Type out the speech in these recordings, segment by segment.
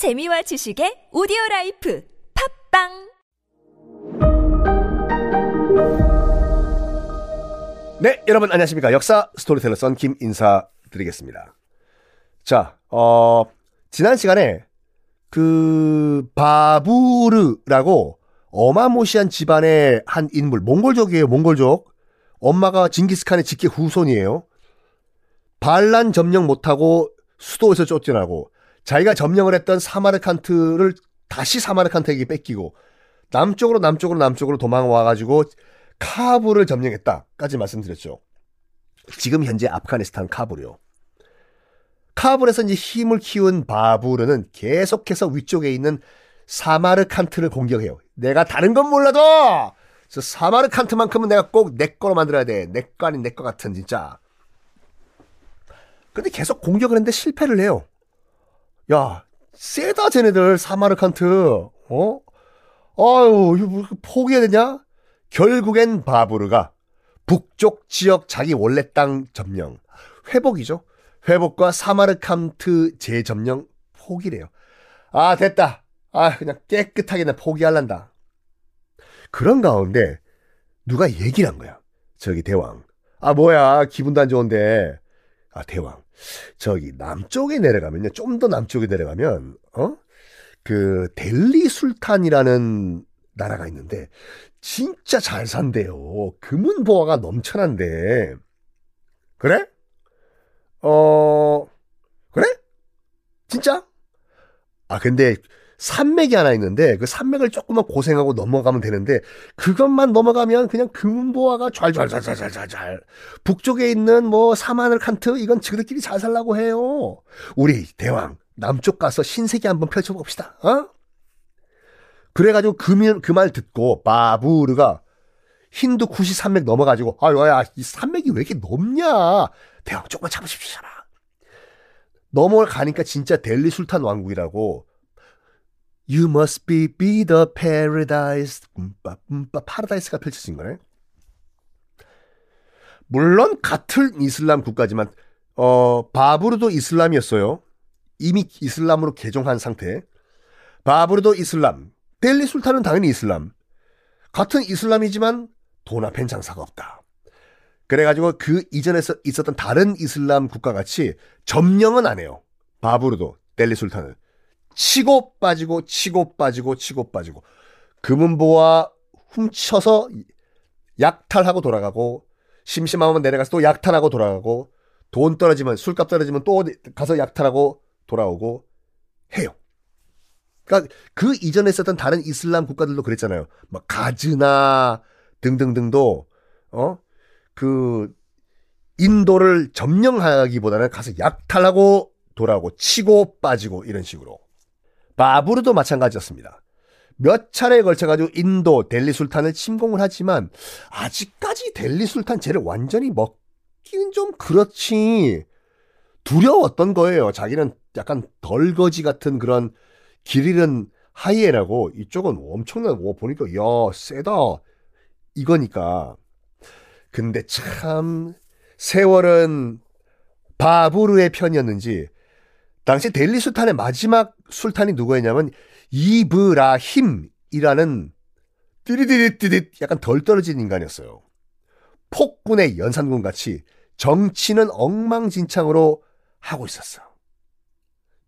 재미와 지식의 오디오 라이프 팟빵 네, 여러분 안녕하십니까. 역사 스토리텔러 썬킴 인사드리겠습니다. 자, 어, 지난 시간에 그 바부르라고 어마무시한 집안의 한 인물, 몽골족이에요, 몽골족. 엄마가 징기스칸의 직계 후손이에요. 반란 점령 못하고 수도에서 쫓겨나고 자기가 점령을 했던 사마르칸트를 다시 사마르칸트에게 뺏기고 남쪽으로 남쪽으로 남쪽으로 도망와가지고 카불을 점령했다까지 말씀드렸죠. 지금 현재 아프가니스탄 카불이요. 카불에서 이제 힘을 키운 바부르는 계속해서 위쪽에 있는 사마르칸트를 공격해요. 내가 다른 건 몰라도 저 사마르칸트만큼은 내가 꼭 내 거로 만들어야 돼. 내 거 아닌 내 거 같은 진짜. 근데 계속 공격을 했는데 실패를 해요. 야, 세다 쟤네들 사마르칸트. 어? 아유, 이거 뭐 포기해야 되냐? 결국엔 바부르가 북쪽 지역 자기 원래 땅 점령 회복이죠. 회복과 사마르칸트 재점령 포기래요. 아 됐다. 아 그냥 깨끗하게 나 포기할란다. 그런 가운데 누가 얘기를 한 거야. 저기 대왕. 아 뭐야 기분도 안 좋은데. 아 대왕. 저기 남쪽에 내려가면요. 좀 더 남쪽에 내려가면 어? 그 델리 술탄이라는 나라가 있는데 진짜 잘 산대요. 금은 보화가 넘쳐난데. 그래? 어, 그래? 진짜? 아, 근데 산맥이 하나 있는데 그 산맥을 조금만 고생하고 넘어가면 되는데 그것만 넘어가면 그냥 금은보화가 잘잘잘잘잘잘 북쪽에 있는 뭐 사마늘 칸트 이건 지들끼리 잘 살라고 해요. 우리 대왕 남쪽 가서 신세계 한번 펼쳐봅시다. 어? 그래가지고 그말 듣고 바부르가 힌두 쿠시 산맥 넘어가지고 아유 야이 산맥이 왜 이렇게 높냐 대왕 조금만 참으십시오 넘어가니까 진짜 델리 술탄 왕국이라고 You must be, be the paradise 음빠 음빠 파라다이스가 펼쳐진 거네 물론 같은 이슬람 국가지만 어 바부르도 이슬람이었어요 이미 이슬람으로 개종한 상태 바부르도 이슬람 델리 술탄은 당연히 이슬람. 같은 이슬람이지만 돈 앞엔 장사가 없다. 그래가지고 그 이전에서 있었던 다른 이슬람 국가 같이 점령은 안 해요. 바부르도 델리 술탄은. 치고 빠지고 치고 빠지고 치고 빠지고 금은보와 훔쳐서 약탈하고 돌아가고 심심하면 내려가서 또 약탈하고 돌아가고 돈 떨어지면 술값 떨어지면 또 가서 약탈하고 돌아오고 해요. 그러니까 그 이전에 있었던 다른 이슬람 국가들도 그랬잖아요. 막 가즈나 등등등도 어 그 인도를 점령하기보다는 가서 약탈하고 돌아오고 치고 빠지고 이런 식으로. 바부르도 마찬가지였습니다. 몇 차례에 걸쳐가지고 인도 델리 술탄을 침공을 하지만 아직까지 델리 술탄 쟤를 완전히 먹기는 좀 그렇지 두려웠던 거예요. 자기는 약간 덜거지 같은 그런 길 잃은 하이에라고 이쪽은 엄청나고 보니까 야 세다 이거니까 근데 참 세월은 바부르의 편이었는지 당시 델리 술탄의 마지막 술탄이 누구였냐면 이브라힘이라는 띠리디릿띠릿 약간 덜 떨어진 인간이었어요. 폭군의 연산군 같이 정치는 엉망진창으로 하고 있었어.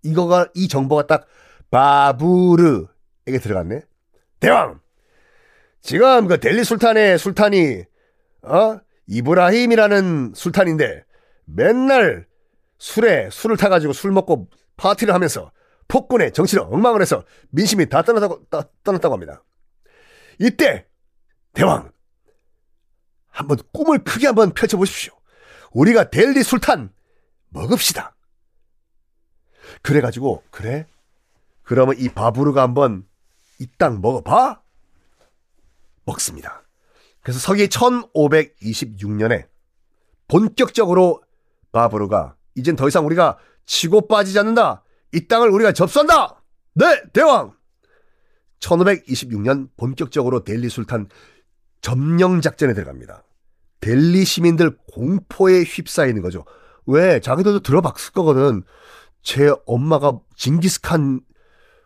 이거가 이 정보가 딱 바부르에게 들어갔네. 대왕! 지금 그 델리 술탄의 술탄이, 어? 이브라힘이라는 술탄인데 맨날 술에 술을 타가지고 술 먹고 파티를 하면서 폭군의 정치를 엉망을 해서 민심이 다 떠났다고, 떠, 떠났다고 합니다. 이때, 대왕! 한번 꿈을 크게 한번 펼쳐보십시오. 우리가 델리 술탄 먹읍시다. 그래가지고, 그래? 그러면 이 바부르가 한번 이 땅 먹어봐? 먹습니다. 그래서 서기 1526년에 본격적으로 바부르가 이젠 더 이상 우리가 치고 빠지지 않는다. 이 땅을 우리가 접수한다. 네, 대왕. 1526년 본격적으로 델리 술탄 점령 작전에 들어갑니다. 델리 시민들 공포에 휩싸이는 거죠. 왜? 자기들도 들어봤을 거거든. 제 엄마가 징기스칸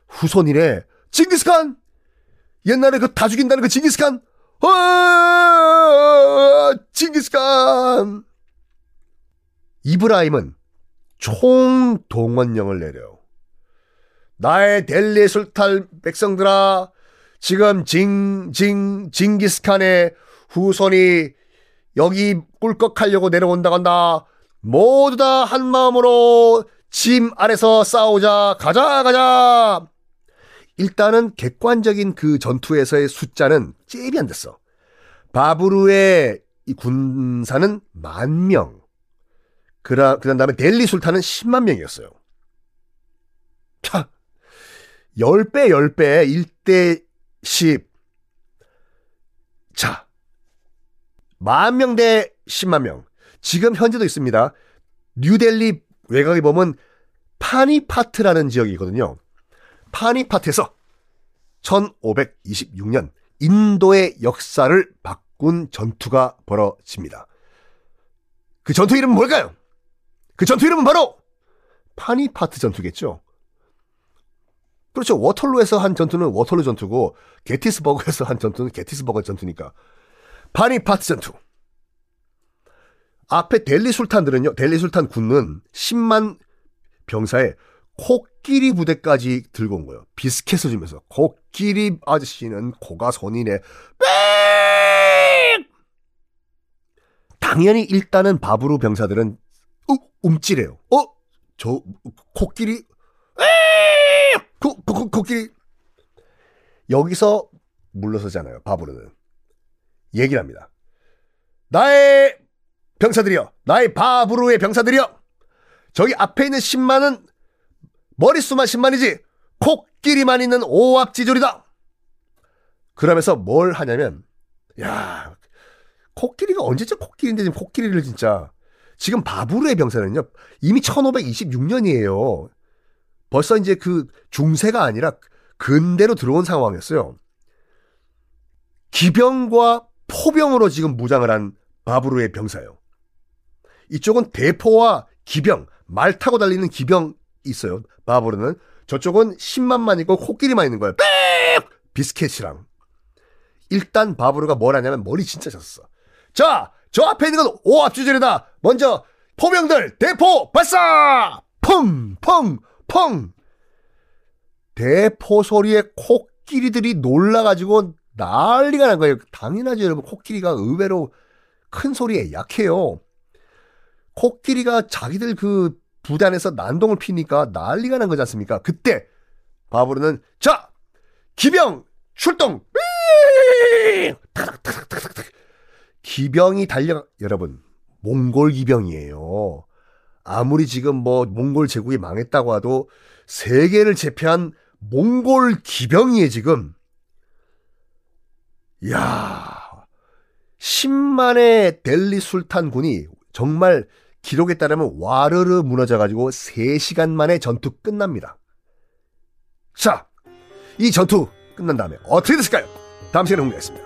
후손이래. 징기스칸! 옛날에 그 다 죽인다는 그 징기스칸! 어, 징기스칸! 이브라임은 총동원령을 내려요. 나의 델리 술탈 백성들아, 지금 징, 징, 징기스칸의 후손이 여기 꿀꺽하려고 내려온다 간다. 모두 다 한 마음으로 짐 아래서 싸우자. 가자, 가자. 일단은 객관적인 그 전투에서의 숫자는 잽이 안 됐어. 바브루의 이 군사는 만 명. 그라, 그 다음에 델리 술탄은 10만 명이었어요. 자, 10배, 10배, 1대 10. 자, 만 명 대 10만 명. 지금 현재도 있습니다. 뉴델리 외곽에 보면 파니파트라는 지역이 있거든요. 파니파트에서 1526년 인도의 역사를 바꾼 전투가 벌어집니다. 그 전투 이름은 뭘까요? 그 전투 이름은 바로 파니파트 전투겠죠. 그렇죠. 워털루에서 한 전투는 워털루 전투고 게티스버그에서 한 전투는 게티스버그 전투니까 파니파트 전투. 앞에 델리 술탄들은요. 델리 술탄 군은 10만 병사에 코끼리 부대까지 들고 온 거예요. 비스켓을 주면서 코끼리 아저씨는 코가 손이네. 빽! 당연히 일단은 바브루 병사들은 움찔해요. 어? 저 코끼리 코, 코, 코끼리 여기서 물러서잖아요. 바브루는 얘기를 합니다. 나의 병사들이여, 나의 바브루의 병사들이여, 저기 앞에 있는 10만은 머릿수만 10만이지 코끼리만 있는 오합지졸이다. 그러면서 뭘 하냐면, 야, 코끼리가 언제쯤 코끼리인데 지금 코끼리를 진짜 지금 바브르의 병사는요 이미 1526년이에요. 벌써 이제 그 중세가 아니라 근대로 들어온 상황이었어요. 기병과 포병으로 지금 무장을 한 바브르의 병사예요. 이쪽은 대포와 기병, 말 타고 달리는 기병 있어요. 바브르는 저쪽은 10만만 있고 코끼리만 있는 거예요. 빽! 비스켓이랑. 일단 바브르가 뭘 하냐면 머리 진짜 졌어. 자, 저 앞에 있는 건 오합주절이다. 먼저 포병들 대포 발사! 펑! 펑! 펑! 대포 소리에 코끼리들이 놀라가지고 난리가 난 거예요. 당연하죠, 여러분. 코끼리가 의외로 큰 소리에 약해요. 코끼리가 자기들 그 부대 안에서 난동을 피니까 난리가 난 거지 않습니까? 그때 바브르는 자 기병 출동 기병이 달려 여러분 몽골 기병이에요. 아무리 지금 뭐 몽골 제국이 망했다고 하도 세계를 제패한 몽골 기병이에 지금 야 10만의 델리 술탄 군이 정말 기록에 따르면 와르르 무너져가지고 3시간 만에 전투 끝납니다. 자, 이 전투 끝난 다음에 어떻게 됐을까요? 다음 시간에 공개하겠습니다.